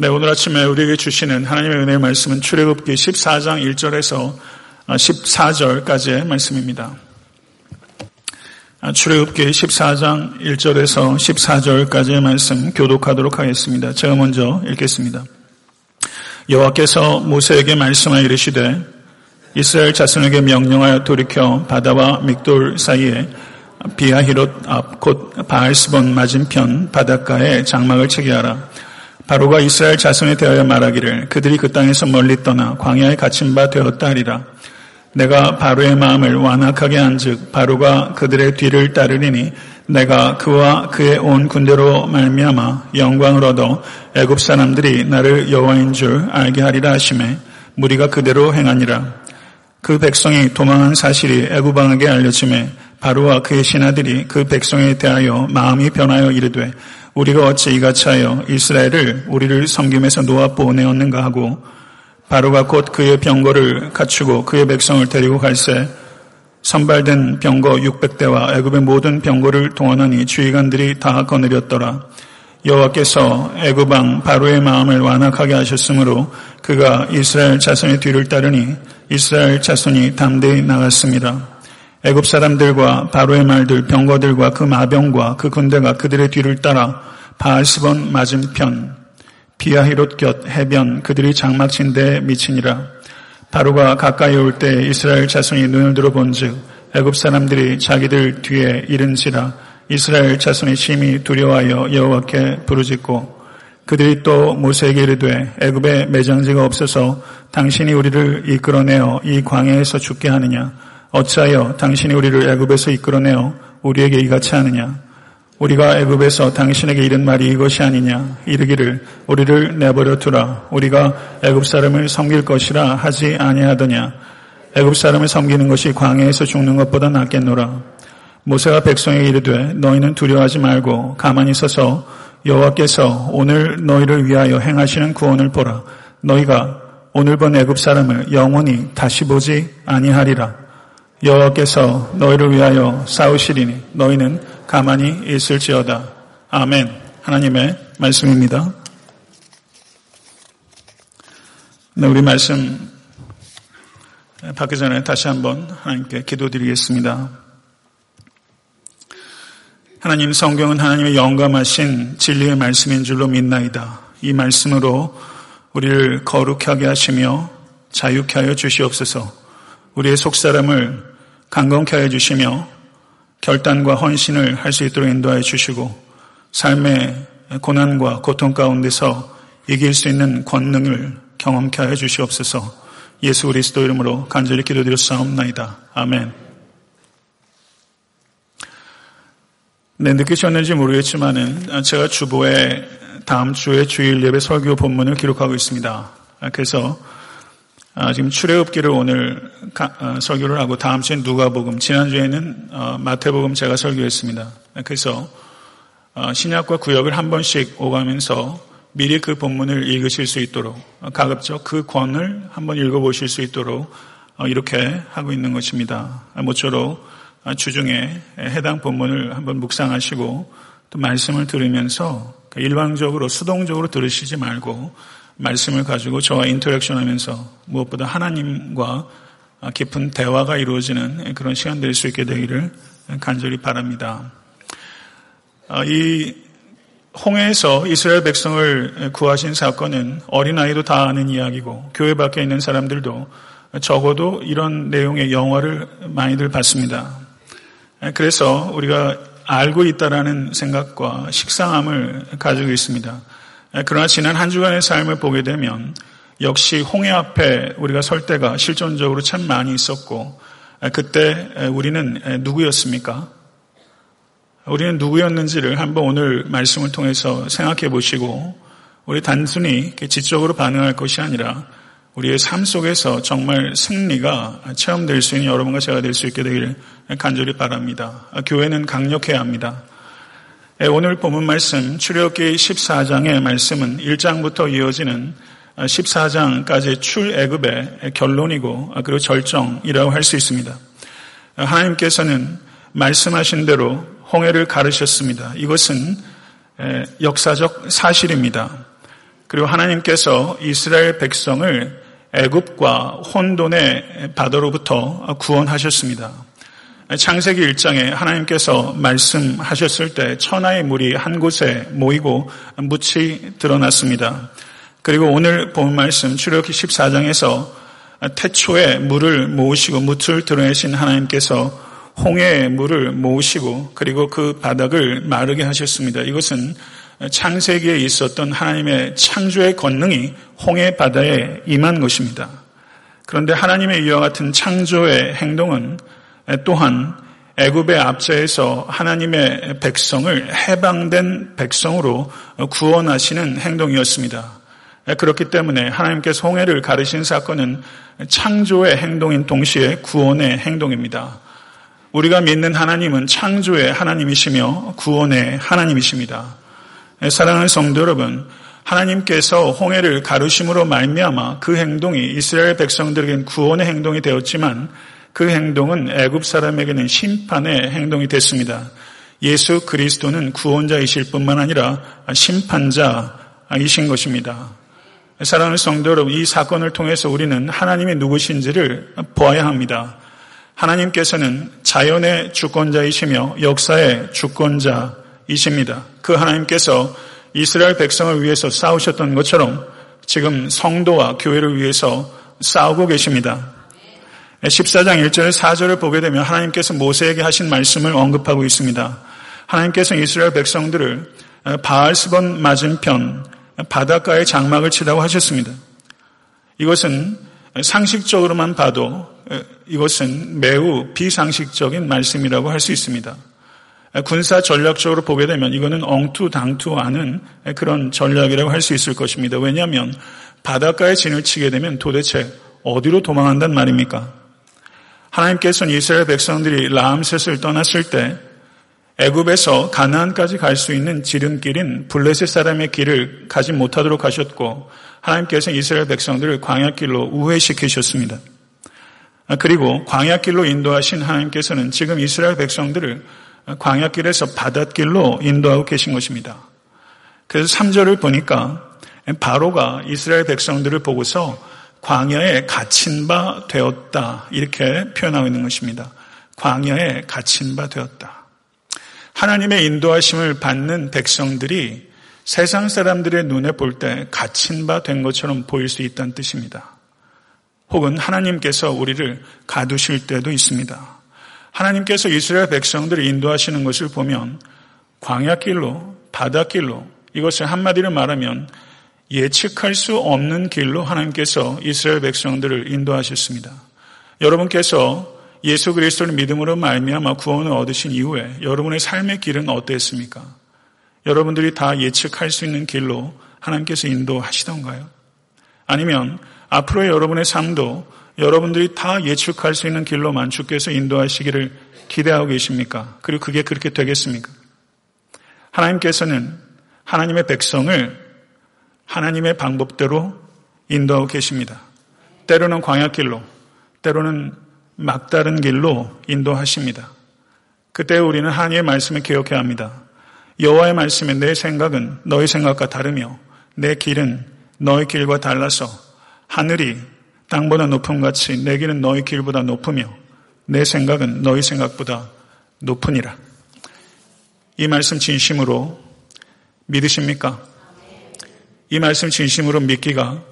네, 오늘 아침에 우리에게 주시는 하나님의 은혜의 말씀은 출애굽기 14장 1절에서 14절까지의 말씀입니다. 출애굽기 14장 1절에서 14절까지의 말씀 교독하도록 하겠습니다. 제가 먼저 읽겠습니다. 여호와께서 모세에게 말씀하여 이르시되 이스라엘 자손에게 명령하여 돌이켜 바다와 믹돌 사이에 비아히롯 앞 곧 바알스본 맞은편 바닷가에 장막을 치게 하라. 바로가 이스라엘 자손에 대하여 말하기를 그들이 그 땅에서 멀리 떠나 광야에 갇힌 바 되었다 하리라. 내가 바로의 마음을 완악하게 한즉 바로가 그들의 뒤를 따르리니 내가 그와 그의 온 군대로 말미암아 영광을 얻어 애굽 사람들이 나를 여호와인 줄 알게 하리라 하심에 무리가 그대로 행하니라. 그 백성이 도망한 사실이 애굽 왕에게 알려짐에 바로와 그의 신하들이 그 백성에 대하여 마음이 변하여 이르되 우리가 어찌 이같이 하여 이스라엘을 우리를 섬김에서 놓아 보내었는가 하고 바로가 곧 그의 병거를 갖추고 그의 백성을 데리고 갈새 선발된 병거 600대와 애굽의 모든 병거를 동원하니 주의관들이 다 거느렸더라. 여호와께서 애굽 왕 바로의 마음을 완악하게 하셨으므로 그가 이스라엘 자손의 뒤를 따르니 이스라엘 자손이 담대히 나갔습니다. 애굽 사람들과 바로의 말들 병거들과 그 마병과 그 군대가 그들의 뒤를 따라 바알스본 맞은편 비아히롯 곁 해변 그들이 장막친 데 미치니라. 바로가 가까이 올 때 이스라엘 자손이 눈을 들어 본즉 애굽 사람들이 자기들 뒤에 이른지라 이스라엘 자손이 심히 두려워하여 여호와께 부르짖고 그들이 또 모세에게 이르되 애굽에 매장지가 없어서 당신이 우리를 이끌어내어 이 광야에서 죽게 하느냐 어찌하여 당신이 우리를 애굽에서 이끌어내어 우리에게 이같이 하느냐? 우리가 애굽에서 당신에게 이른 말이 이것이 아니냐? 이르기를 우리를 내버려 두라. 우리가 애굽 사람을 섬길 것이라 하지 아니하더냐? 애굽 사람을 섬기는 것이 광야에서 죽는 것보다 낫겠노라. 모세가 백성에게 이르되 너희는 두려워하지 말고 가만히 서서 여호와께서 오늘 너희를 위하여 행하시는 구원을 보라. 너희가 오늘 본 애굽 사람을 영원히 다시 보지 아니하리라. 여호와께서 너희를 위하여 싸우시리니 너희는 가만히 있을지어다. 아멘. 하나님의 말씀입니다. 네, 우리 말씀 받기 전에 다시 한번 하나님께 기도드리겠습니다. 하나님 성경은 하나님의 영감하신 진리의 말씀인 줄로 믿나이다. 이 말씀으로 우리를 거룩하게 하시며 자유케 하여 주시옵소서. 우리의 속사람을 강건케 하여 주시며 결단과 헌신을 할 수 있도록 인도하여 주시고 삶의 고난과 고통 가운데서 이길 수 있는 권능을 경험케 하여 주시옵소서 예수 그리스도 이름으로 간절히 기도드렸사옵나이다. 아멘. 네, 느끼셨는지 모르겠지만은 제가 주보에 다음 주에 주일 예배 설교 본문을 기록하고 있습니다. 그래서 아, 지금 출애굽기를 오늘 어, 설교를 하고 다음 주엔 누가복음, 지난주에는 어, 마태복음 제가 설교했습니다. 그래서 어, 신약과 구역을 한 번씩 오가면서 미리 그 본문을 읽으실 수 있도록 가급적 그 권을 한번 읽어보실 수 있도록 이렇게 하고 있는 것입니다. 모쪼록 주중에 해당 본문을 한번 묵상하시고 또 말씀을 들으면서 일방적으로 수동적으로 들으시지 말고 말씀을 가지고 저와 interaction 하면서 무엇보다 하나님과 깊은 대화가 이루어지는 그런 시간 될 수 있게 되기를 간절히 바랍니다. 아, 이 홍해에서 이스라엘 백성을 구하신 사건은 어린아이도 다 아는 이야기고 교회 밖에 있는 사람들도 적어도 이런 내용의 영화를 많이들 봤습니다. 그래서 우리가 알고 있다라는 생각과 식상함을 가지고 있습니다. 예, 그러나 지난 한 주간의 삶을 보게 되면 역시 홍해 앞에 우리가 설 때가 실존적으로 참 많이 있었고 예, 그때 예, 우리는 누구였습니까? 우리는 누구였는지를 한번 오늘 말씀을 통해서 생각해 보시고 우리 단순히 지적으로 반응할 것이 아니라 우리의 삶 속에서 정말 승리가 체험될 수 있는 여러분과 제가 될 수 있게 되기를 간절히 바랍니다. 교회는 강력해야 합니다. 예, 오늘 본문 말씀 출애굽기 14장의 말씀은 1장부터 이어지는 14장까지 출애굽의 결론이고 그리고 절정이라고 할 수 있습니다. 하나님께서는 말씀하신 대로 홍해를 가르셨습니다. 이것은 예, 역사적 사실입니다. 그리고 하나님께서 이스라엘 백성을 애굽과 혼돈의 바다로부터 구원하셨습니다. 창세기 1장에 하나님께서 말씀하셨을 때 천하의 물이 한 곳에 모이고 묻이 드러났습니다. 그리고 오늘 본 말씀 출애굽기 14장에서 태초에 물을 모으시고 묻을 드러내신 하나님께서 홍해의 물을 모으시고 그리고 그 바닥을 마르게 하셨습니다. 이것은 창세기에 있었던 하나님의 창조의 권능이 홍해 바다에 임한 것입니다. 그런데 하나님의 이와 같은 창조의 행동은 또한 애굽의 앞자에서 하나님의 백성을 해방된 백성으로 구원하시는 행동이었습니다. 그렇기 때문에 하나님께서 홍해를 가르신 사건은 창조의 행동인 동시에 구원의 행동입니다. 우리가 믿는 하나님은 창조의 하나님이시며 구원의 하나님이십니다. 사랑하는 성도 여러분, 하나님께서 홍해를 가르심으로 말미암아 그 행동이 이스라엘 백성들에게는 구원의 행동이 되었지만 그 행동은 애굽 사람에게는 심판의 행동이 됐습니다. 예수 그리스도는 구원자이실 뿐만 아니라 심판자이신 것입니다. 사랑하는 성도 여러분, 이 사건을 통해서 우리는 하나님이 누구신지를 보아야 합니다. 하나님께서는 자연의 주권자이시며 역사의 주권자이십니다. 그 하나님께서 이스라엘 백성을 위해서 싸우셨던 것처럼 지금 성도와 교회를 위해서 싸우고 계십니다. 14장 1절 4절을 보게 되면 하나님께서 모세에게 하신 말씀을 언급하고 있습니다. 하나님께서 이스라엘 백성들을 바알스본 맞은편 바닷가에 장막을 치라고 하셨습니다. 이것은 상식적으로만 봐도 이것은 매우 비상식적인 말씀이라고 할 수 있습니다. 군사 전략적으로 보게 되면 이거는 엉투당투하는 그런 전략이라고 할 수 있을 것입니다. 왜냐하면 바닷가에 진을 치게 되면 도대체 어디로 도망한단 말입니까? 하나님께서는 이스라엘 백성들이 라암셋을 떠났을 때 애굽에서 가나안까지 갈 수 있는 지름길인 블레셋 사람의 길을 가지 못하도록 하셨고 하나님께서 이스라엘 백성들을 광야길로 우회시키셨습니다. 그리고 광야길로 인도하신 하나님께서는 지금 이스라엘 백성들을 광야길에서 바닷길로 인도하고 계신 것입니다. 그래서 3절을 보니까 바로가 이스라엘 백성들을 보고서 광야에 갇힌 바 되었다. 이렇게 표현하고 있는 것입니다. 광야에 갇힌 바 되었다. 하나님의 인도하심을 받는 백성들이 세상 사람들의 눈에 볼 때 갇힌 바 된 것처럼 보일 수 있다는 뜻입니다. 혹은 하나님께서 우리를 가두실 때도 있습니다. 하나님께서 이스라엘 백성들을 인도하시는 것을 보면 광야길로, 바닷길로 이것을 한마디로 말하면 예측할 수 없는 길로 하나님께서 이스라엘 백성들을 인도하셨습니다. 여러분께서 예수 그리스도를 믿음으로 말미암아 구원을 얻으신 이후에 여러분의 삶의 길은 어땠습니까? 여러분들이 다 예측할 수 있는 길로 하나님께서 인도하시던가요? 아니면 앞으로의 여러분의 삶도 여러분들이 다 예측할 수 있는 길로만 주께서 인도하시기를 기대하고 계십니까? 그리고 그게 그렇게 되겠습니까? 하나님께서는 하나님의 백성을 하나님의 방법대로 인도하고 계십니다. 때로는 광야길로, 때로는 막다른 길로 인도하십니다. 그때 우리는 하나님의 말씀을 기억해야 합니다. 여호와의 말씀에 내 생각은 너의 생각과 다르며 내 길은 너의 길과 달라서 하늘이 땅보다 높음 같이 내 길은 너의 길보다 높으며 내 생각은 너의 생각보다 높으니라. 이 말씀 진심으로 믿으십니까? 이 말씀 진심으로 믿기가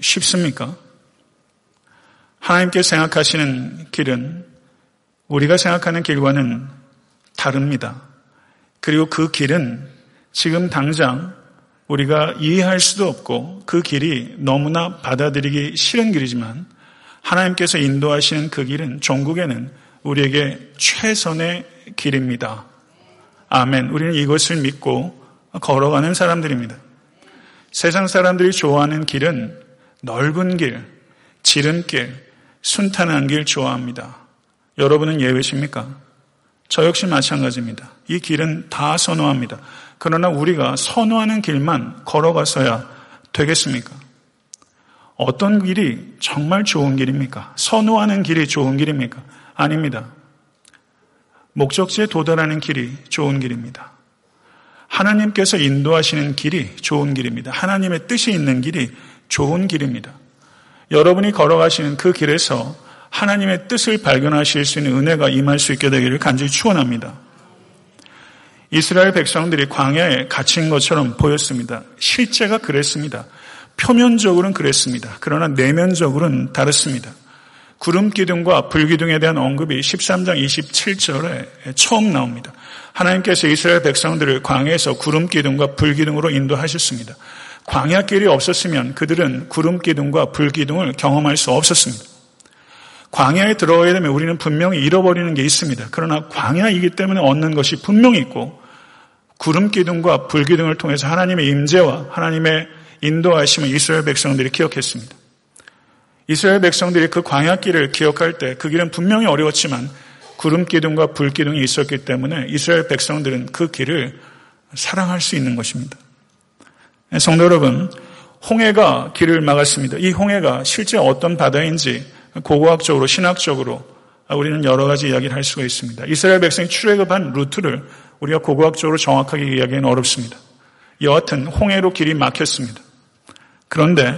쉽습니까? 하나님께 생각하시는 길은 우리가 생각하는 길과는 다릅니다. 그리고 그 길은 지금 당장 우리가 이해할 수도 없고 그 길이 너무나 받아들이기 싫은 길이지만 하나님께서 인도하시는 그 길은 종국에는 우리에게 최선의 길입니다. 아멘. 우리는 이것을 믿고 걸어가는 사람들입니다. 세상 사람들이 좋아하는 길은 넓은 길, 지름길, 순탄한 길 좋아합니다. 여러분은 예외십니까? 저 역시 마찬가지입니다. 이 길은 다 선호합니다. 그러나 우리가 선호하는 길만 걸어가서야 되겠습니까? 어떤 길이 정말 좋은 길입니까? 선호하는 길이 좋은 길입니까? 아닙니다. 목적지에 도달하는 길이 좋은 길입니다. 하나님께서 인도하시는 길이 좋은 길입니다. 하나님의 뜻이 있는 길이 좋은 길입니다. 여러분이 걸어가시는 그 길에서 하나님의 뜻을 발견하실 수 있는 은혜가 임할 수 있게 되기를 간절히 축원합니다. 이스라엘 백성들이 광야에 갇힌 것처럼 보였습니다. 실제가 그랬습니다. 표면적으로는 그랬습니다. 그러나 내면적으로는 다릅니다. 구름 기둥과 불 기둥에 대한 언급이 13장 27절에 처음 나옵니다. 하나님께서 이스라엘 백성들을 광야에서 구름 기둥과 불 기둥으로 인도하셨습니다. 광야 길이 없었으면 그들은 구름 기둥과 불 기둥을 경험할 수 없었습니다. 광야에 들어가게 되면 우리는 분명히 잃어버리는 게 있습니다. 그러나 광야이기 때문에 얻는 것이 분명히 있고 구름 기둥과 불 기둥을 통해서 하나님의 임재와 하나님의 인도하심을 이스라엘 백성들이 기억했습니다. 이스라엘 백성들이 그 광야길을 기억할 때 그 길은 분명히 어려웠지만 구름 기둥과 불 기둥이 있었기 때문에 이스라엘 백성들은 그 길을 사랑할 수 있는 것입니다. 성도 여러분, 홍해가 길을 막았습니다. 이 홍해가 실제 어떤 바다인지 고고학적으로 신학적으로 우리는 여러 가지 이야기를 할 수가 있습니다. 이스라엘 백성이 출애굽한 루트를 우리가 고고학적으로 정확하게 이야기하기는 어렵습니다. 여하튼 홍해로 길이 막혔습니다. 그런데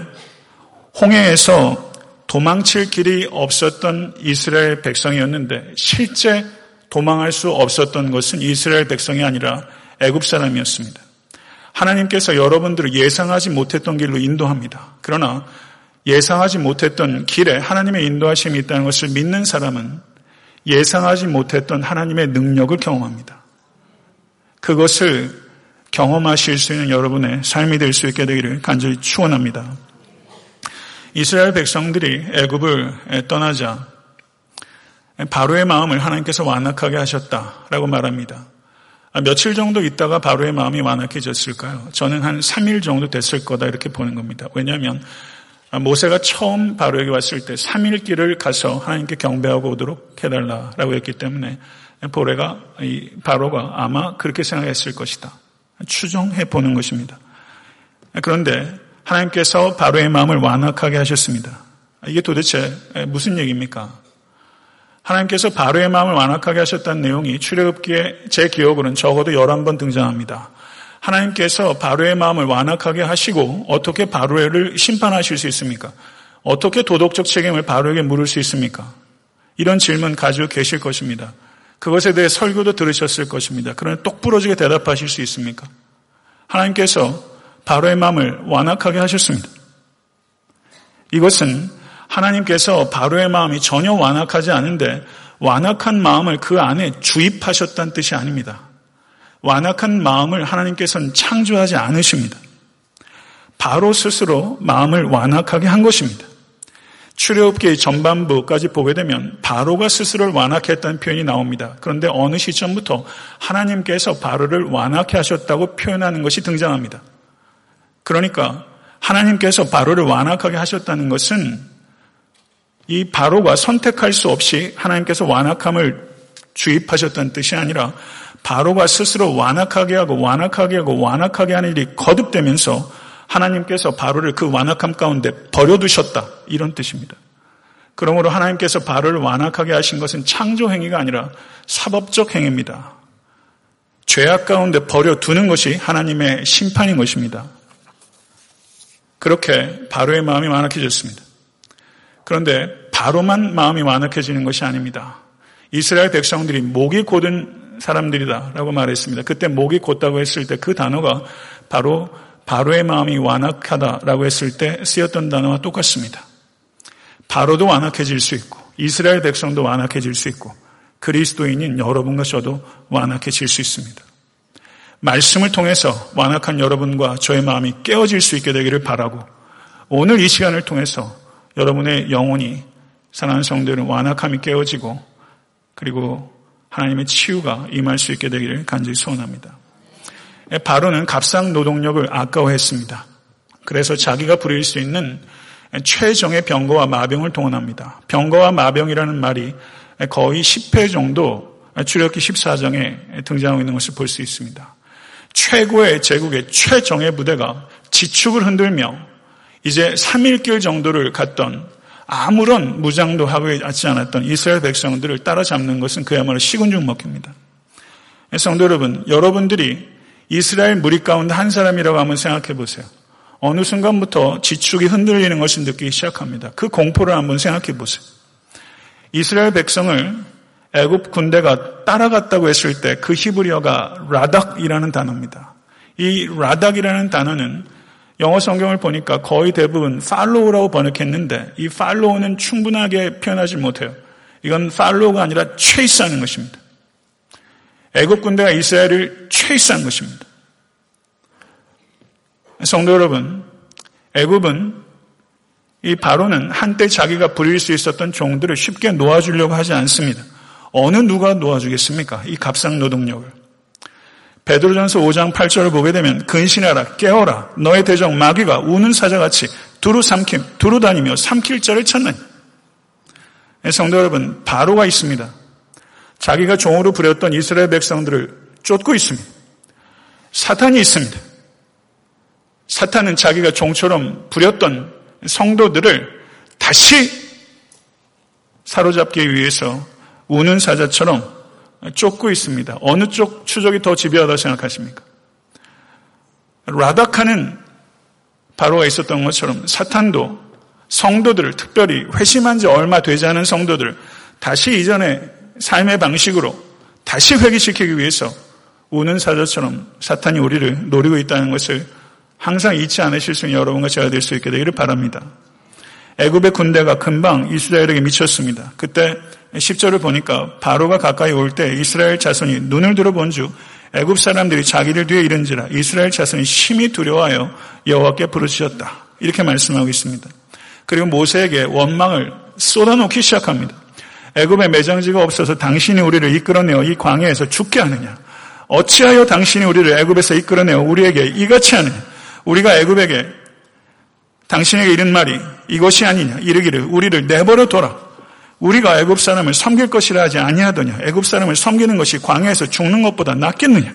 홍해에서 도망칠 길이 없었던 이스라엘 백성이었는데 실제 도망할 수 없었던 것은 이스라엘 백성이 아니라 애굽 사람이었습니다. 하나님께서 여러분들을 예상하지 못했던 길로 인도합니다. 그러나 예상하지 못했던 길에 하나님의 인도하심이 있다는 것을 믿는 사람은 예상하지 못했던 하나님의 능력을 경험합니다. 그것을 경험하실 수 있는 여러분의 삶이 될 수 있게 되기를 간절히 축원합니다. 이스라엘 백성들이 애굽을 떠나자 바로의 마음을 하나님께서 완악하게 하셨다라고 말합니다. 며칠 정도 있다가 바로의 마음이 완악해졌을까요? 저는 한 3일 정도 됐을 거다 이렇게 보는 겁니다. 왜냐하면 모세가 처음 바로에게 왔을 때 3일 길을 가서 하나님께 경배하고 오도록 해달라라고 했기 때문에 보레가 바로가 아마 그렇게 생각했을 것이다. 추정해 보는 것입니다. 그런데 하나님께서 바로의 마음을 완악하게 하셨습니다. 이게 도대체 무슨 얘기입니까? 하나님께서 바로의 마음을 완악하게 하셨다는 내용이 출애굽기에 제 기억으로는 적어도 11번 등장합니다. 하나님께서 바로의 마음을 완악하게 하시고 어떻게 바로를 심판하실 수 있습니까? 어떻게 도덕적 책임을 바로에게 물을 수 있습니까? 이런 질문 가지고 계실 것입니다. 그것에 대해 설교도 들으셨을 것입니다. 그러나 똑부러지게 대답하실 수 있습니까? 하나님께서 바로의 마음을 완악하게 하셨습니다. 이것은 하나님께서 바로의 마음이 전혀 완악하지 않은데 완악한 마음을 그 안에 주입하셨다는 뜻이 아닙니다. 완악한 마음을 하나님께서는 창조하지 않으십니다. 바로 스스로 마음을 완악하게 한 것입니다. 출애굽기 전반부까지 보게 되면 바로가 스스로를 완악했다는 표현이 나옵니다. 그런데 어느 시점부터 하나님께서 바로를 완악해 하셨다고 표현하는 것이 등장합니다. 그러니까 하나님께서 바로를 완악하게 하셨다는 것은 이 바로가 선택할 수 없이 하나님께서 완악함을 주입하셨다는 뜻이 아니라 바로가 스스로 완악하게 하고 완악하게 하고 완악하게 하는 일이 거듭되면서 하나님께서 바로를 그 완악함 가운데 버려두셨다. 이런 뜻입니다. 그러므로 하나님께서 바로를 완악하게 하신 것은 창조 행위가 아니라 사법적 행위입니다. 죄악 가운데 버려두는 것이 하나님의 심판인 것입니다. 그렇게 바로의 마음이 완악해졌습니다. 그런데 바로만 마음이 완악해지는 것이 아닙니다. 이스라엘 백성들이 목이 곧은 사람들이다라고 말했습니다. 그때 목이 곧다고 했을 때 그 단어가 바로 바로의 마음이 완악하다라고 했을 때 쓰였던 단어와 똑같습니다. 바로도 완악해질 수 있고 이스라엘 백성도 완악해질 수 있고 그리스도인인 여러분과 저도 완악해질 수 있습니다. 말씀을 통해서 완악한 여러분과 저의 마음이 깨어질 수 있게 되기를 바라고 오늘 이 시간을 통해서 여러분의 영혼이 사랑하는 성도들은 완악함이 깨어지고 그리고 하나님의 치유가 임할 수 있게 되기를 간절히 소원합니다. 바로는 값상 노동력을 아까워했습니다. 그래서 자기가 부릴 수 있는 최정의 병거와 마병을 동원합니다. 병거와 마병이라는 말이 거의 10회 정도 출력기 14장에 등장하고 있는 것을 볼 수 있습니다. 최고의 제국의 최정의 부대가 지축을 흔들며 이제 3일길 정도를 갔던 아무런 무장도 하고 있지 않았던 이스라엘 백성들을 따라잡는 것은 그야말로 시군중 먹힙니다. 성도 여러분, 여러분들이 이스라엘 무리 가운데 한 사람이라고 한번 생각해 보세요. 어느 순간부터 지축이 흔들리는 것을 느끼기 시작합니다. 그 공포를 한번 생각해 보세요. 이스라엘 백성을 애굽 군대가 따라갔다고 했을 때 그 히브리어가 라닥이라는 단어입니다. 이 라닥이라는 단어는 영어 성경을 보니까 거의 대부분 팔로우라고 번역했는데 이 팔로우는 충분하게 표현하지 못해요. 이건 팔로우가 아니라 체이스하는 것입니다. 애굽 군대가 이스라엘을 체이스한 것입니다. 성도 여러분, 애굽은 이 바로는 한때 자기가 부릴 수 있었던 종들을 쉽게 놓아주려고 하지 않습니다. 어느 누가 놓아주겠습니까? 이 값상 노동력을. 베드로전서 5장 8절을 보게 되면 근신하라 깨어라 너의 대적 마귀가 우는 사자같이 두루 삼킴 두루 다니며 삼킬 자를 찾나니 네, 성도 여러분 바로가 있습니다. 자기가 종으로 부렸던 이스라엘 백성들을 쫓고 있습니다. 사탄이 있습니다. 사탄은 자기가 종처럼 부렸던 성도들을 다시 사로잡기 위해서 우는 사자처럼 쫓고 있습니다. 어느 쪽 추적이 더 지배하다고 생각하십니까? 라다카는 바로가 있었던 것처럼 사탄도 성도들을 특별히 회심한 지 얼마 되지 않은 성도들을 다시 이전의 삶의 방식으로 다시 회귀시키기 위해서 우는 사자처럼 사탄이 우리를 노리고 있다는 것을 항상 잊지 않으실 수 있는 여러분과 제가 될 수 있게 되기를 바랍니다. 애굽의 군대가 금방 이스라엘에게 미쳤습니다. 그때 10절을 보니까 바로가 가까이 올 때 이스라엘 자손이 눈을 들어본 주 애굽 사람들이 자기를 뒤에 이른지라 이스라엘 자손이 심히 두려워하여 여호와께 부르짖었다. 이렇게 말씀하고 있습니다. 그리고 모세에게 원망을 쏟아놓기 시작합니다. 애굽에 매장지가 없어서 당신이 우리를 이끌어내어 이 광야에서 죽게 하느냐? 어찌하여 당신이 우리를 애굽에서 이끌어내어 우리에게 이같이 하느냐? 우리가 애굽에게 당신에게 이른 말이 이것이 아니냐 이르기를 우리를 내버려 둬라. 우리가 애굽 사람을 섬길 것이라 하지 아니하더냐. 애굽 사람을 섬기는 것이 광야에서 죽는 것보다 낫겠느냐.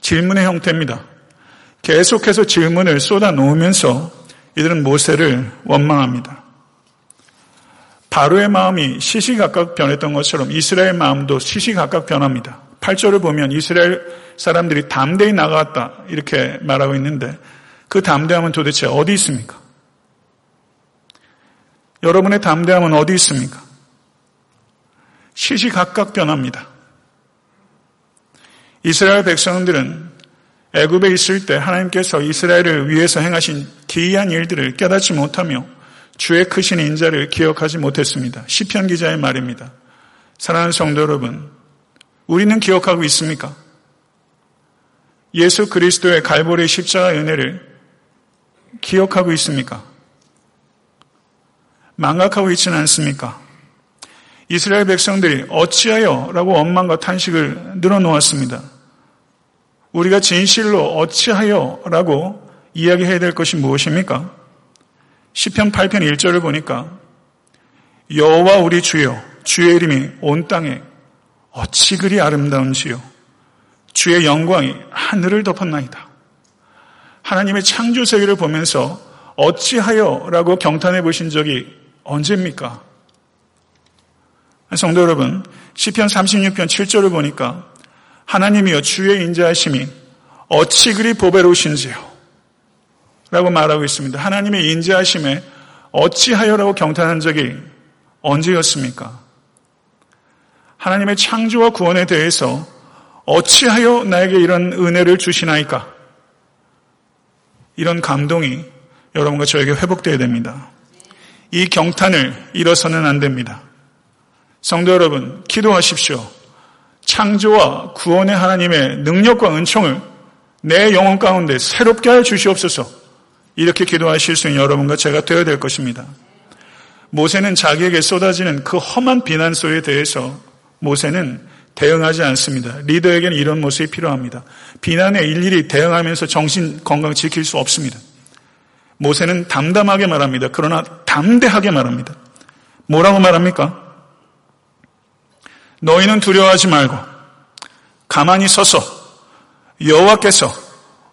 질문의 형태입니다. 계속해서 질문을 쏟아 놓으면서 이들은 모세를 원망합니다. 바로의 마음이 시시각각 변했던 것처럼 이스라엘 마음도 시시각각 변합니다. 8절을 보면 이스라엘 사람들이 담대히 나갔다 이렇게 말하고 있는데 그 담대함은 도대체 어디 있습니까? 여러분의 담대함은 어디 있습니까? 시시각각 변합니다. 이스라엘 백성들은 애굽에 있을 때 하나님께서 이스라엘을 위해서 행하신 기이한 일들을 깨닫지 못하며 주의 크신 인자를 기억하지 못했습니다. 시편 기자의 말입니다. 사랑하는 성도 여러분, 우리는 기억하고 있습니까? 예수 그리스도의 갈보리 십자가 은혜를 기억하고 있습니까? 망각하고 있지는 않습니까? 이스라엘 백성들이 어찌하여 라고 원망과 탄식을 늘어놓았습니다. 우리가 진실로 어찌하여 라고 이야기해야 될 것이 무엇입니까? 10편 8편 1절을 보니까 여호와 우리 주여 주의 이름이 온 땅에 어찌 그리 아름다운지요. 주의 영광이 하늘을 덮었나이다. 하나님의 창조 세계를 보면서 어찌하여라고 경탄해 보신 적이 언제입니까? 성도 여러분, 시편 36편 7절을 보니까 하나님이여 주의 인자하심이 어찌 그리 보배로우신지요. 라고 말하고 있습니다. 하나님의 인자하심에 어찌하여라고 경탄한 적이 언제였습니까? 하나님의 창조와 구원에 대해서 어찌하여 나에게 이런 은혜를 주시나이까? 이런 감동이 여러분과 저에게 회복되어야 됩니다. 이 경탄을 잃어서는 안 됩니다. 성도 여러분, 기도하십시오. 창조와 구원의 하나님의 능력과 은총을 내 영혼 가운데 새롭게 하여 주시옵소서. 이렇게 기도하실 수 있는 여러분과 제가 되어야 될 것입니다. 모세는 자기에게 쏟아지는 그 험한 비난소에 대해서 모세는 대응하지 않습니다. 리더에게는 이런 모습이 필요합니다. 비난에 일일이 대응하면서 정신 건강 지킬 수 없습니다. 모세는 담담하게 말합니다. 그러나 담대하게 말합니다. 뭐라고 말합니까? 너희는 두려워하지 말고 가만히 서서 여호와께서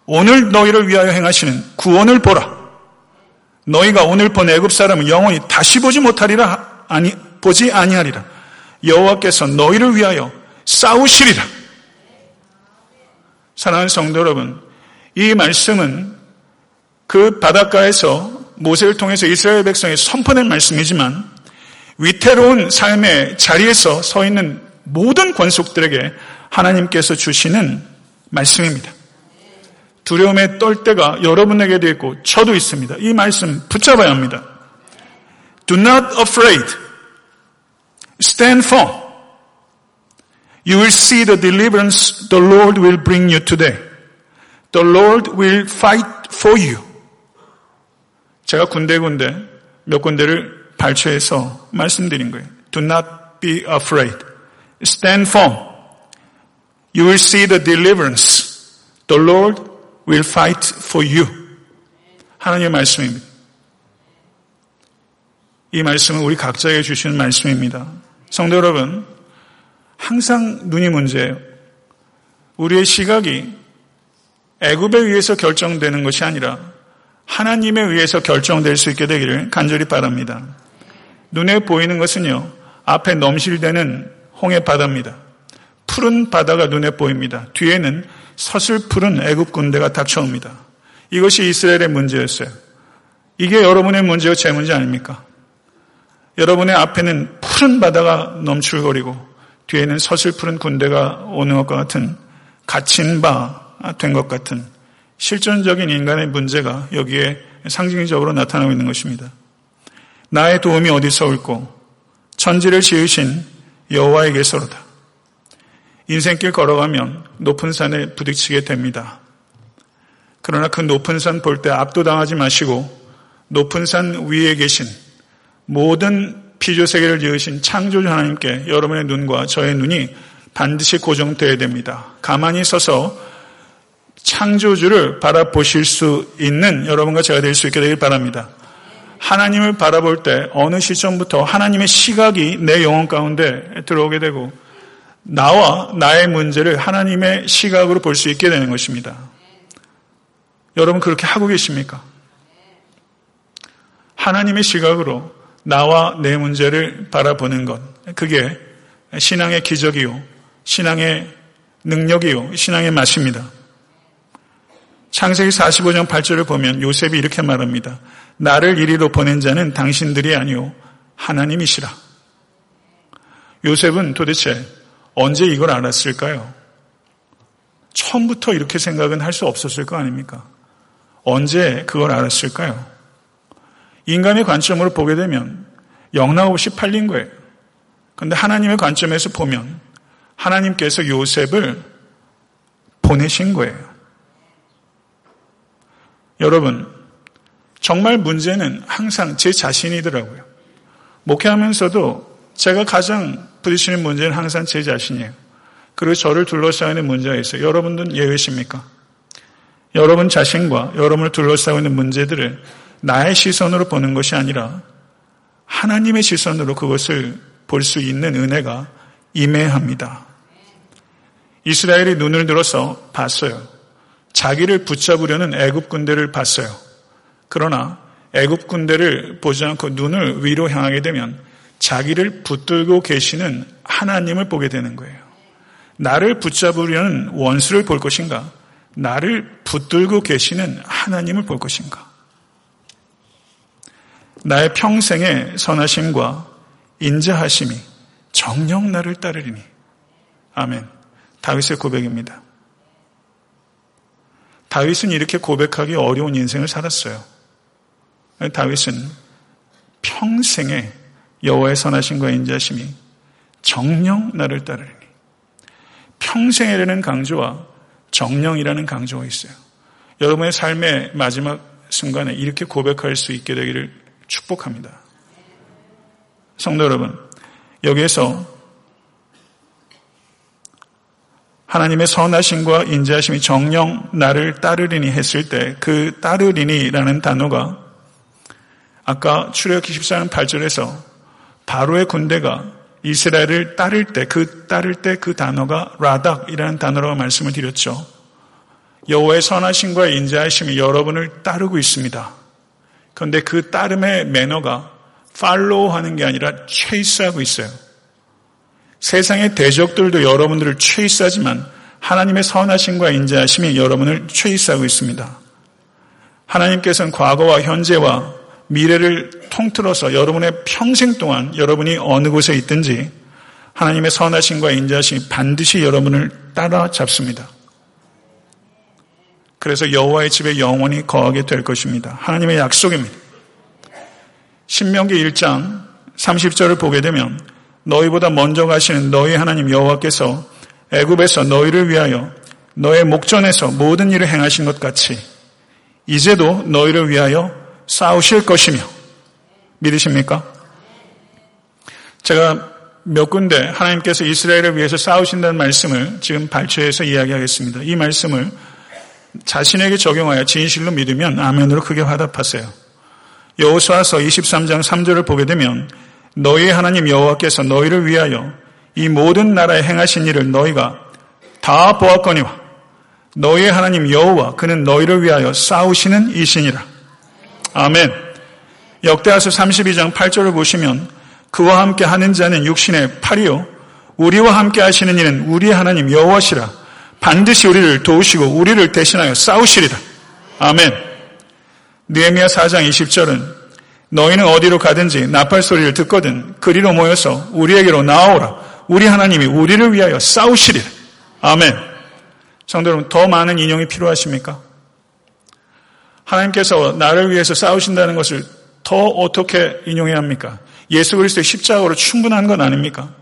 오늘 너희를 위하여 행하시는 구원을 보라. 너희가 오늘 본 애굽 사람은 영원히 다시 보지 못하리라 아니 보지 아니하리라. 여호와께서 너희를 위하여 싸우시리라. 사랑하는 성도 여러분, 이 말씀은 그 바닷가에서 모세를 통해서 이스라엘 백성에 선포된 말씀이지만 위태로운 삶의 자리에서 서 있는 모든 권속들에게 하나님께서 주시는 말씀입니다. 두려움에 떨 때가 여러분에게도 있고 저도 있습니다. 이 말씀 붙잡아야 합니다. Do not afraid. Stand firm. You will see the deliverance the Lord will bring you today. The Lord will fight for you. 제가 군데군데 몇 군데를 발췌해서 말씀드린 거예요. Do not be afraid. Stand firm. You will see the deliverance. The Lord will fight for you. 하나님의 말씀입니다. 이 말씀은 우리 각자에게 주시는 말씀입니다. 성도 여러분, 항상 눈이 문제예요. 우리의 시각이 애굽에 의해서 결정되는 것이 아니라 하나님에 의해서 결정될 수 있게 되기를 간절히 바랍니다. 눈에 보이는 것은요, 앞에 넘실대는 홍해 바다입니다. 푸른 바다가 눈에 보입니다. 뒤에는 서슬푸른 애굽 군대가 닥쳐옵니다. 이것이 이스라엘의 문제였어요. 이게 여러분의 문제요, 제 문제 아닙니까? 여러분의 앞에는 푸른 바다가 넘출거리고 뒤에는 서슬푸른 군대가 오는 것과 같은 갇힌 바 된 것 같은 실존적인 인간의 문제가 여기에 상징적으로 나타나고 있는 것입니다. 나의 도움이 어디서 올고 천지를 지으신 여호와에게서로다. 인생길 걸어가면 높은 산에 부딪히게 됩니다. 그러나 그 높은 산 볼 때 압도당하지 마시고 높은 산 위에 계신 모든 피조 세계를 지으신 창조주 하나님께 여러분의 눈과 저의 눈이 반드시 고정되어야 됩니다. 가만히 서서 창조주를 바라보실 수 있는 여러분과 제가 될 수 있게 되길 바랍니다. 하나님을 바라볼 때 어느 시점부터 하나님의 시각이 내 영혼 가운데 들어오게 되고 나와 나의 문제를 하나님의 시각으로 볼 수 있게 되는 것입니다. 여러분 그렇게 하고 계십니까? 하나님의 시각으로 나와 내 문제를 바라보는 것. 그게 신앙의 기적이요. 신앙의 능력이요. 신앙의 맛입니다. 창세기 45장 8절을 보면 요셉이 이렇게 말합니다. 나를 이리로 보낸 자는 당신들이 아니요. 하나님이시라. 요셉은 도대체 언제 이걸 알았을까요? 처음부터 이렇게 생각은 할 수 없었을 거 아닙니까? 언제 그걸 알았을까요? 인간의 관점으로 보게 되면 영락 없이 팔린 거예요. 그런데 하나님의 관점에서 보면 하나님께서 요셉을 보내신 거예요. 여러분, 정말 문제는 항상 제 자신이더라고요. 목회하면서도 제가 가장 부딪히는 문제는 항상 제 자신이에요. 그리고 저를 둘러싸이는 문제가 있어요. 여러분들은 예외십니까? 여러분 자신과 여러분을 둘러싸고 있는 문제들을 나의 시선으로 보는 것이 아니라 하나님의 시선으로 그것을 볼 수 있는 은혜가 임해합니다. 이스라엘이 눈을 들어서 봤어요. 자기를 붙잡으려는 애굽 군대를 봤어요. 그러나 애굽 군대를 보지 않고 눈을 위로 향하게 되면 자기를 붙들고 계시는 하나님을 보게 되는 거예요. 나를 붙잡으려는 원수를 볼 것인가? 나를 붙들고 계시는 하나님을 볼 것인가? 나의 평생의 선하심과 인자하심이 정녕 나를 따르리니. 아멘. 다윗의 고백입니다. 다윗은 이렇게 고백하기 어려운 인생을 살았어요. 다윗은 평생에 여호와의 선하심과 인자심이 정령 나를 따르리니. 평생이라는 강조와 정령이라는 강조가 있어요. 여러분의 삶의 마지막 순간에 이렇게 고백할 수 있게 되기를 축복합니다. 성도 여러분, 여기에서 하나님의 선하심과 인자하심이 정령 나를 따르리니 했을 때 그 따르리니라는 단어가 아까 출애굽기 14장 8절에서 바로의 군대가 이스라엘을 따를 때 그 따를 때 그 단어가 라닥이라는 단어로 말씀을 드렸죠. 여호와의 선하심과 인자하심이 여러분을 따르고 있습니다. 그런데 그 따름의 매너가 팔로우 하는 게 아니라 체이스하고 있어요. 세상의 대적들도 여러분들을 체이스하지만 하나님의 선하심과 인자하심이 여러분을 최이스하고 있습니다. 하나님께서는 과거와 현재와 미래를 통틀어서 여러분의 평생 동안 여러분이 어느 곳에 있든지 하나님의 선하심과 인자하심이 반드시 여러분을 따라잡습니다. 그래서 여호와의 집에 영원히 거하게 될 것입니다. 하나님의 약속입니다. 신명기 1장 30절을 보게 되면 너희보다 먼저 가시는 너희 하나님 여호와께서 애굽에서 너희를 위하여 너의 목전에서 모든 일을 행하신 것 같이 이제도 너희를 위하여 싸우실 것이며 믿으십니까? 제가 몇 군데 하나님께서 이스라엘을 위해서 싸우신다는 말씀을 지금 발췌해서 이야기하겠습니다. 이 말씀을 자신에게 적용하여 진실로 믿으면 아멘으로 크게 화답하세요. 여호수아서 23장 3절을 보게 되면 너희 하나님 여호와께서 너희를 위하여 이 모든 나라에 행하신 일을 너희가 다 보았거니와 너희의 하나님 여호와 그는 너희를 위하여 싸우시는 이신이라. 아멘. 역대하서 32장 8절을 보시면 그와 함께 하는 자는 육신의 팔이요 우리와 함께 하시는 이는 우리 하나님 여호와시라. 반드시 우리를 도우시고 우리를 대신하여 싸우시리라. 아멘. 느헤미야 4장 20절은 너희는 어디로 가든지 나팔 소리를 듣거든 그리로 모여서 우리에게로 나오라. 우리 하나님이 우리를 위하여 싸우시리라. 아멘. 성도 여러분, 더 많은 인용이 필요하십니까? 하나님께서 나를 위해서 싸우신다는 것을 더 어떻게 인용해야 합니까? 예수 그리스도의 십자가로 충분한 건 아닙니까?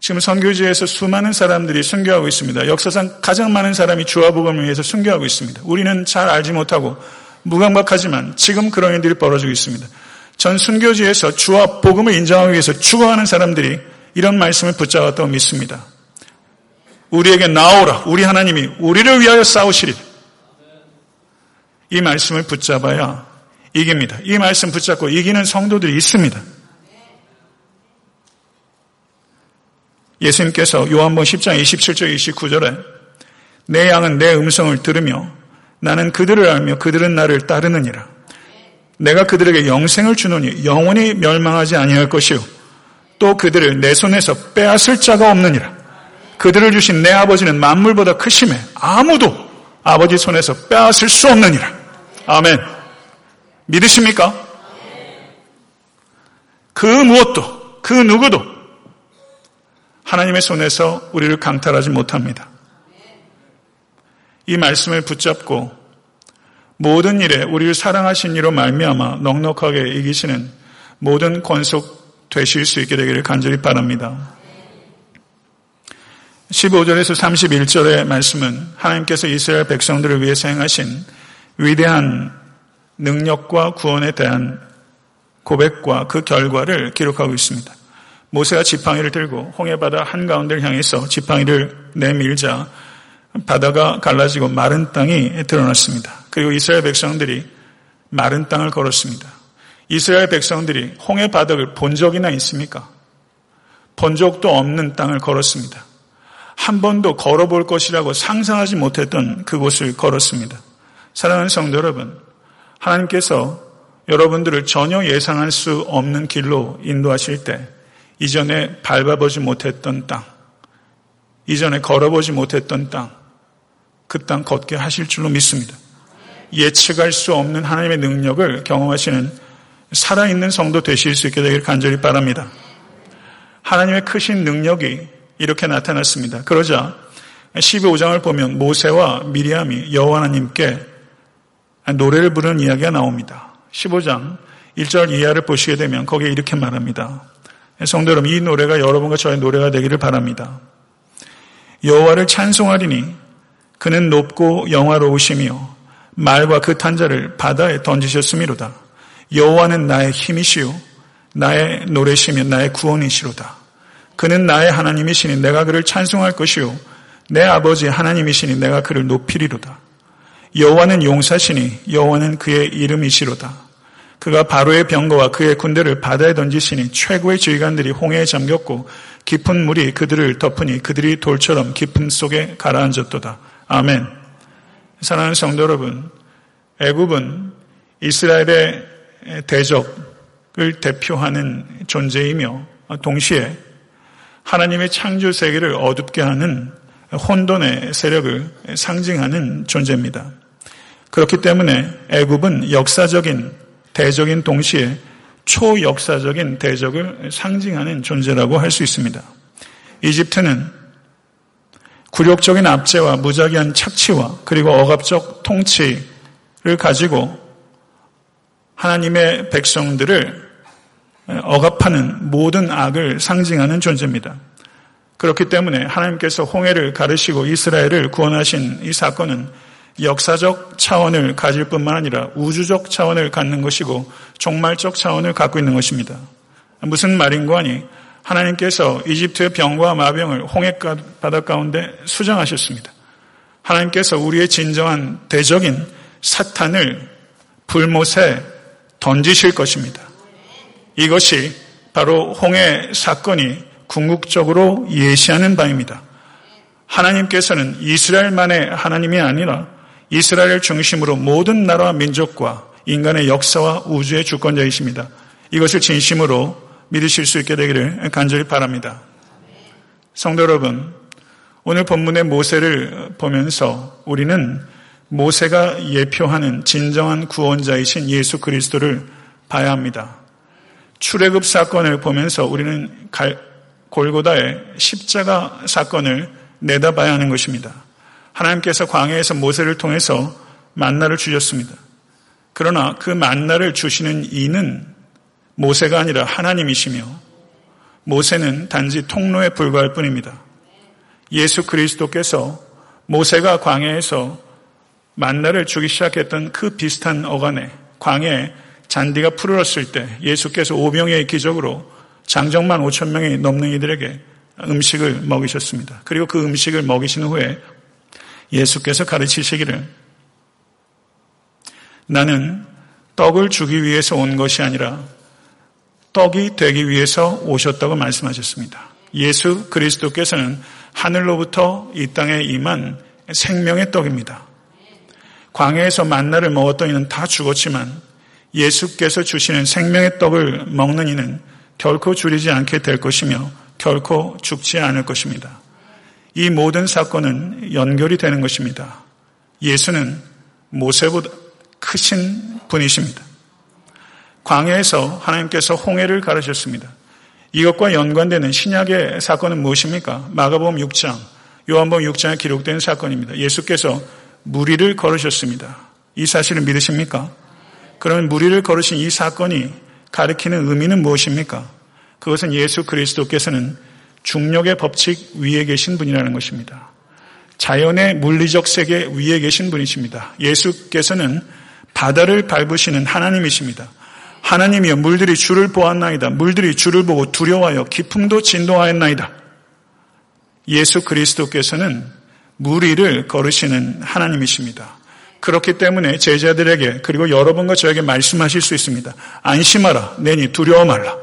지금 선교지에서 수많은 사람들이 순교하고 있습니다. 역사상 가장 많은 사람이 주와 복음을 위해서 순교하고 있습니다. 우리는 잘 알지 못하고 무감각하지만 지금 그런 일들이 벌어지고 있습니다. 전 순교지에서 주와 복음을 인정하기 위해서 죽어가는 사람들이 이런 말씀을 붙잡았다고 믿습니다. 우리에게 나오라. 우리 하나님이 우리를 위하여 싸우시리. 이 말씀을 붙잡아야 이깁니다. 이 말씀 붙잡고 이기는 성도들이 있습니다. 예수님께서 요한복 10장 27절 29절에 내 양은 내 음성을 들으며 나는 그들을 알며 그들은 나를 따르느니라. 내가 그들에게 영생을 주노니 영원히 멸망하지 아니할 것이요 또 그들을 내 손에서 빼앗을 자가 없느니라. 그들을 주신 내 아버지는 만물보다 크심에 아무도 아버지 손에서 빼앗을 수 없느니라. 아멘. 믿으십니까? 그 무엇도, 그 누구도 하나님의 손에서 우리를 강탈하지 못합니다. 이 말씀을 붙잡고 모든 일에 우리를 사랑하신 이로 말미암아 넉넉하게 이기시는 모든 권속 되실 수 있게 되기를 간절히 바랍니다. 15절에서 31절의 말씀은 하나님께서 이스라엘 백성들을 위해서 행하신 위대한 능력과 구원에 대한 고백과 그 결과를 기록하고 있습니다. 모세가 지팡이를 들고 홍해바다 한가운데를 향해서 지팡이를 내밀자 바다가 갈라지고 마른 땅이 드러났습니다. 그리고 이스라엘 백성들이 마른 땅을 걸었습니다. 이스라엘 백성들이 홍해 바닥을 본 적이나 있습니까? 본 적도 없는 땅을 걸었습니다. 한 번도 걸어볼 것이라고 상상하지 못했던 그곳을 걸었습니다. 사랑하는 성도 여러분, 하나님께서 여러분들을 전혀 예상할 수 없는 길로 인도하실 때 이전에 밟아보지 못했던 땅, 이전에 걸어보지 못했던 땅, 그 땅 걷게 하실 줄로 믿습니다. 예측할 수 없는 하나님의 능력을 경험하시는 살아있는 성도 되실 수 있게 되길 간절히 바랍니다. 하나님의 크신 능력이 이렇게 나타났습니다. 그러자 15장을 보면 모세와 미리암이 여호와 하나님께 노래를 부르는 이야기가 나옵니다. 15장 1절 이하를 보시게 되면 거기에 이렇게 말합니다. 성도 여러분, 이 노래가 여러분과 저의 노래가 되기를 바랍니다. 여호와를 찬송하리니 그는 높고 영화로우시며 말과 그 탄자를 바다에 던지셨음이로다. 여호와는 나의 힘이시요 나의 노래시며 나의 구원이시로다. 그는 나의 하나님이시니 내가 그를 찬송할 것이요 내 아버지 하나님이시니 내가 그를 높이리로다. 여호와는 용사시니 여호와는 그의 이름이시로다. 그가 바로의 병거와 그의 군대를 바다에 던지시니 최고의 지휘관들이 홍해에 잠겼고 깊은 물이 그들을 덮으니 그들이 돌처럼 깊은 속에 가라앉았도다. 아멘. 사랑하는 성도 여러분, 애굽은 이스라엘의 대적을 대표하는 존재이며 동시에 하나님의 창조 세계를 어둡게 하는 혼돈의 세력을 상징하는 존재입니다. 그렇기 때문에 애굽은 역사적인 대적인 동시에 초역사적인 대적을 상징하는 존재라고 할 수 있습니다. 이집트는 굴욕적인 압제와 무작위한 착취와 그리고 억압적 통치를 가지고 하나님의 백성들을 억압하는 모든 악을 상징하는 존재입니다. 그렇기 때문에 하나님께서 홍해를 가르시고 이스라엘을 구원하신 이 사건은 역사적 차원을 가질 뿐만 아니라 우주적 차원을 갖는 것이고 종말적 차원을 갖고 있는 것입니다. 무슨 말인고 하니 하나님께서 이집트의 병과 마병을 홍해 바다 가운데 수정하셨습니다. 하나님께서 우리의 진정한 대적인 사탄을 불못에 던지실 것입니다. 이것이 바로 홍해 사건이 궁극적으로 예시하는 바입니다. 하나님께서는 이스라엘만의 하나님이 아니라 이스라엘 중심으로 모든 나라와 민족과 인간의 역사와 우주의 주권자이십니다. 이것을 진심으로 믿으실 수 있게 되기를 간절히 바랍니다. 성도 여러분, 오늘 본문의 모세를 보면서 우리는 모세가 예표하는 진정한 구원자이신 예수 그리스도를 봐야 합니다. 출애굽 사건을 보면서 우리는 골고다의 십자가 사건을 내다봐야 하는 것입니다. 하나님께서 광해에서 모세를 통해서 만나를 주셨습니다. 그러나 그 만나를 주시는 이는 모세가 아니라 하나님이시며 모세는 단지 통로에 불과할 뿐입니다. 예수 그리스도께서 모세가 광해에서 만나를 주기 시작했던 그 비슷한 어간에 광해에 잔디가 푸르렀을 때 예수께서 오병의 기적으로 장정만 5천 명이 넘는 이들에게 음식을 먹이셨습니다. 그리고 그 음식을 먹이신 후에 예수께서 가르치시기를 나는 떡을 주기 위해서 온 것이 아니라 떡이 되기 위해서 오셨다고 말씀하셨습니다. 예수 그리스도께서는 하늘로부터 이 땅에 임한 생명의 떡입니다. 광해에서 만나를 먹었던 이는 다 죽었지만 예수께서 주시는 생명의 떡을 먹는 이는 결코 줄이지 않게 될 것이며 결코 죽지 않을 것입니다. 이 모든 사건은 연결이 되는 것입니다. 예수는 모세보다 크신 분이십니다. 광야에서 하나님께서 홍해를 가르셨습니다. 이것과 연관되는 신약의 사건은 무엇입니까? 마가복음 6장, 요한복음 6장에 기록된 사건입니다. 예수께서 무리를 걸으셨습니다. 이 사실을 믿으십니까? 그러면 무리를 걸으신 이 사건이 가리키는 의미는 무엇입니까? 그것은 예수 그리스도께서는 중력의 법칙 위에 계신 분이라는 것입니다. 자연의 물리적 세계 위에 계신 분이십니다. 예수께서는 바다를 밟으시는 하나님이십니다. 하나님이여 물들이 주를 보았나이다. 물들이 주를 보고 두려워하여 기풍도 진동하였나이다. 예수 그리스도께서는 무리를 걸으시는 하나님이십니다. 그렇기 때문에 제자들에게 그리고 여러분과 저에게 말씀하실 수 있습니다. 안심하라. 내니 두려워 말라.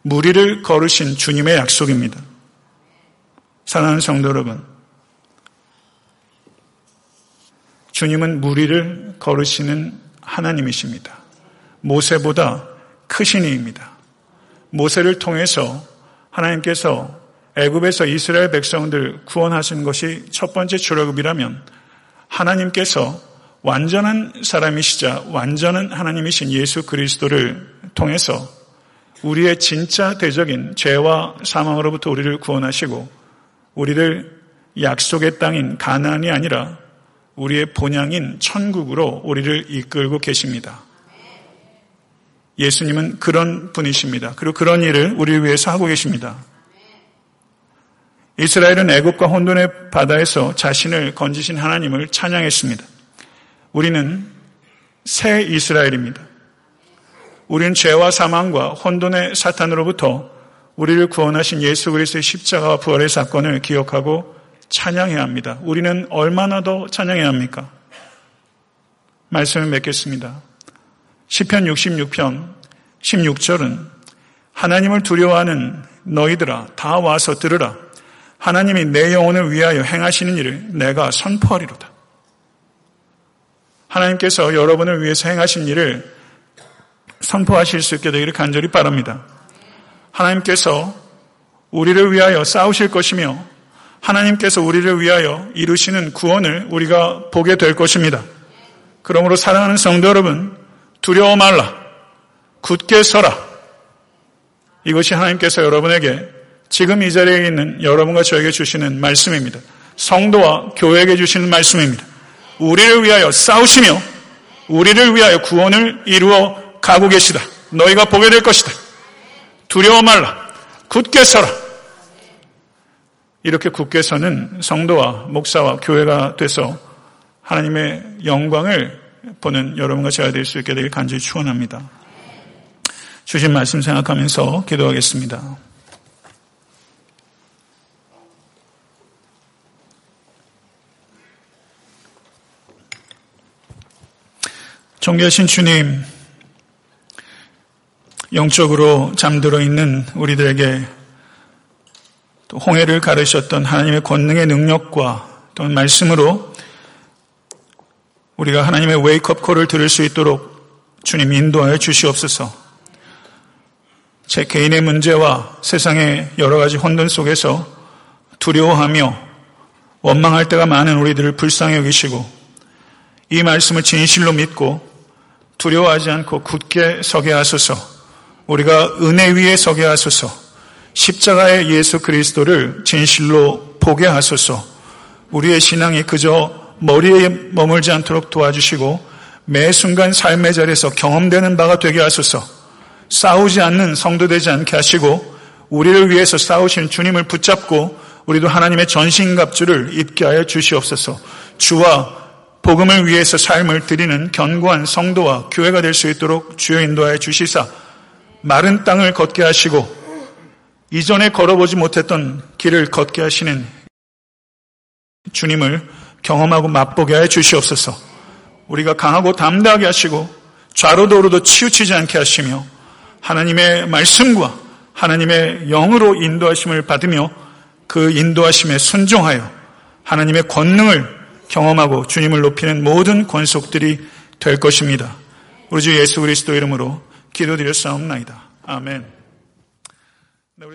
무리를 걸으신 주님의 약속입니다. 사랑하는 성도 여러분, 주님은 무리를 걸으시는 하나님이십니다. 모세보다 크신 이입니다. 모세를 통해서 하나님께서 애굽에서 이스라엘 백성들 구원하신 것이 첫 번째 출애굽이라면 하나님께서 완전한 사람이시자 완전한 하나님이신 예수 그리스도를 통해서 우리의 진짜 대적인 죄와 사망으로부터 우리를 구원하시고 우리를 약속의 땅인 가나안이 아니라 우리의 본향인 천국으로 우리를 이끌고 계십니다. 예수님은 그런 분이십니다. 그리고 그런 일을 우리를 위해서 하고 계십니다. 이스라엘은 애국과 혼돈의 바다에서 자신을 건지신 하나님을 찬양했습니다. 우리는 새 이스라엘입니다. 우리는 죄와 사망과 혼돈의 사탄으로부터 우리를 구원하신 예수 그리스도의 십자가와 부활의 사건을 기억하고 찬양해야 합니다. 우리는 얼마나 더 찬양해야 합니까? 말씀을 맺겠습니다. 10편 66편 16절은 하나님을 두려워하는 너희들아 다 와서 들으라. 하나님이 내 영혼을 위하여 행하시는 일을 내가 선포하리로다. 하나님께서 여러분을 위해서 행하신 일을 선포하실 수 있게 되기를 간절히 바랍니다. 하나님께서 우리를 위하여 싸우실 것이며 하나님께서 우리를 위하여 이루시는 구원을 우리가 보게 될 것입니다. 그러므로 사랑하는 성도 여러분, 두려워 말라. 굳게 서라. 이것이 하나님께서 여러분에게 지금 이 자리에 있는 여러분과 저에게 주시는 말씀입니다. 성도와 교회에게 주시는 말씀입니다. 우리를 위하여 싸우시며 우리를 위하여 구원을 이루어 가고 계시다. 너희가 보게 될 것이다. 두려워 말라. 굳게 서라. 이렇게 굳게 서는 성도와 목사와 교회가 돼서 하나님의 영광을 보는 여러분과 제가 될 수 있게 되길 간절히 축원합니다. 주신 말씀 생각하면서 기도하겠습니다. 존귀하신 주님, 영적으로 잠들어 있는 우리들에게 또 홍해를 가르셨던 하나님의 권능의 능력과 또 말씀으로 우리가 하나님의 웨이크업 콜을 들을 수 있도록 주님 인도하여 주시옵소서. 제 개인의 문제와 세상의 여러 가지 혼돈 속에서 두려워하며 원망할 때가 많은 우리들을 불쌍히 여기시고 이 말씀을 진실로 믿고 두려워하지 않고 굳게 서게 하소서. 우리가 은혜 위에 서게 하소서. 십자가의 예수 그리스도를 진실로 보게 하소서. 우리의 신앙이 그저 머리에 머물지 않도록 도와주시고 매 순간 삶의 자리에서 경험되는 바가 되게 하소서. 싸우지 않는 성도 되지 않게 하시고 우리를 위해서 싸우신 주님을 붙잡고 우리도 하나님의 전신갑주를 입게 하여 주시옵소서. 주와 복음을 위해서 삶을 드리는 견고한 성도와 교회가 될 수 있도록 주여 인도하여 주시사 마른 땅을 걷게 하시고 이전에 걸어보지 못했던 길을 걷게 하시는 주님을 경험하고 맛보게 하여 주시옵소서. 우리가 강하고 담대하게 하시고 좌로도 우로도 치우치지 않게 하시며 하나님의 말씀과 하나님의 영으로 인도하심을 받으며 그 인도하심에 순종하여 하나님의 권능을 경험하고 주님을 높이는 모든 권속들이 될 것입니다. 우리 주 예수 그리스도 이름으로 기도드렸사옵나이다. 아멘. 네,